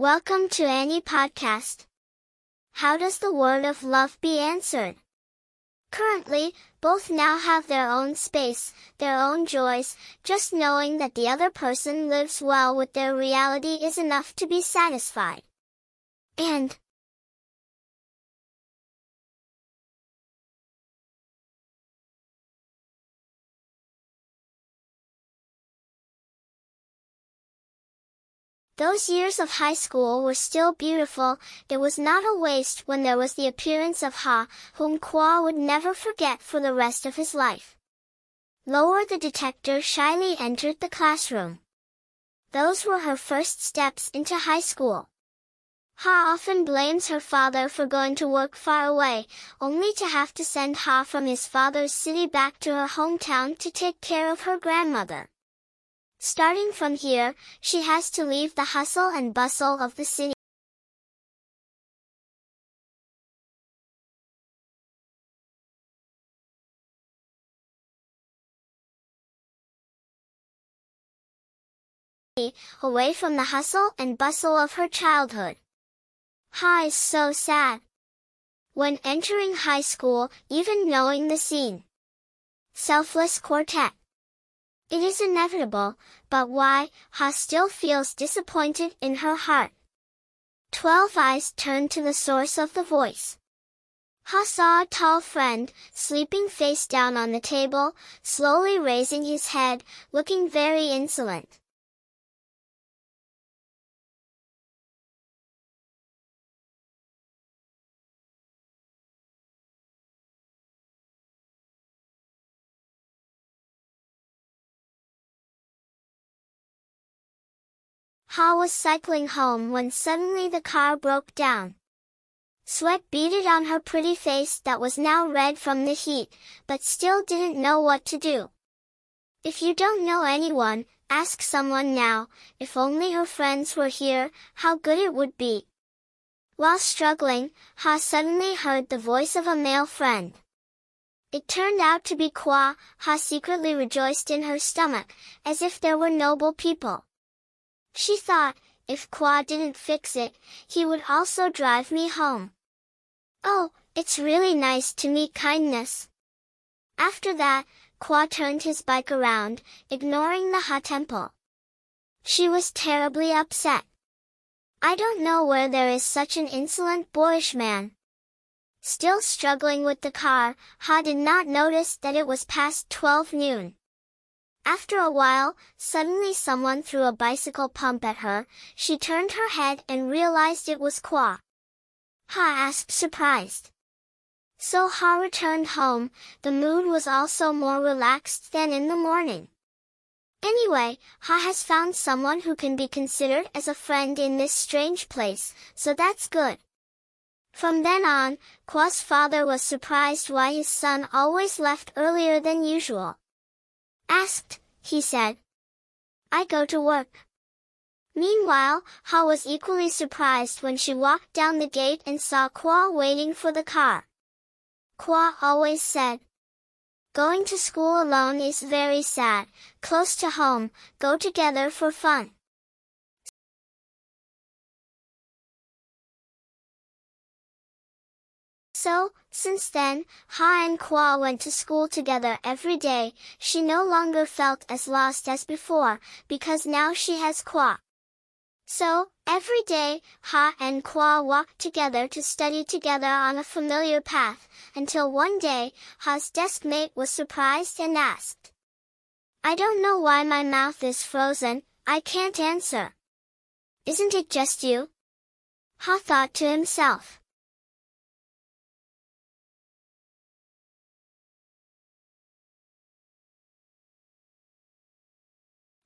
Welcome to Debbie Podcast. How does the word of love be answered? Currently, both now have their own space, their own joys, just knowing that the other person lives well with their reality is enough to be satisfied. And, Those years of high school were still beautiful, it was not a waste when there was the appearance of Ha, whom Kwa would never forget for the rest of his life. Lower the detector shyly entered the classroom. Those were her first steps into high school. Ha often blames her father for going to work far away, only to have to send Ha from his father's city back to her hometown to take care of her grandmother. Starting from here, she has to leave the hustle and bustle of the city. away from the hustle and bustle of her childhood. Ha is so sad. When entering high school, even knowing the scene. Selfless Quartet. It is inevitable, but why, Ha still feels disappointed in her heart. Twelve eyes turned to the source of the voice. Ha saw a tall friend, sleeping face down on the table, slowly raising his head, looking very insolent. Ha was cycling home when suddenly the car broke down. Sweat beaded on her pretty face that was now red from the heat, but still didn't know what to do. If you don't know anyone, ask someone now, if only her friends were here, how good it would be. While struggling, Ha suddenly heard the voice of a male friend. It turned out to be Kwa, Ha secretly rejoiced in her stomach, as if there were noble people. She thought, if Kwa didn't fix it, he would also drive me home. Oh, it's really nice to meet kindness. After that, Kwa turned his bike around, ignoring the Ha temple. She was terribly upset. I don't know where there is such an insolent boyish man. Still struggling with the car, Ha did not notice that it was past 12 noon. After a while, suddenly someone threw a bicycle pump at her, she turned her head and realized it was Kwa. Ha asked surprised. So Ha returned home, the mood was also more relaxed than in the morning. Anyway, Ha has found someone who can be considered as a friend in this strange place, so that's good. From then on, Kwa's father was surprised why his son always left earlier than usual. Asked, he said. I go to work. Meanwhile, Ha was equally surprised when she walked down the gate and saw Kwa waiting for the car. Kwa always said, Going to school alone is very sad, close to home, go together for fun. So, since then, Ha and Kwa went to school together every day, she no longer felt as lost as before, because now she has Kwa. So, every day, Ha and Kwa walked together to study together on a familiar path, until one day, Ha's desk mate was surprised and asked. I don't know why my mouth is frozen, I can't answer. Isn't it just you? Ha thought to himself.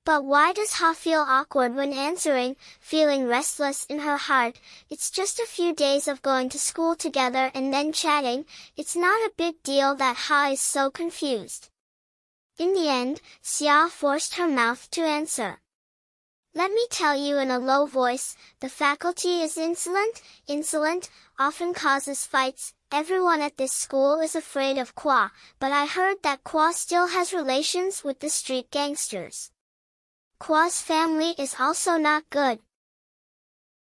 But why does Ha feel awkward when answering, feeling restless in her heart? It's just a few days of going to school together and then chatting, it's not a big deal that Ha is so confused. In the end, Xia forced her mouth to answer. Let me tell you in a low voice, the faculty is insolent, insolent, often causes fights, everyone at this school is afraid of Kwa, but I heard that Kwa still has relations with the street gangsters. Kwa's family is also not good,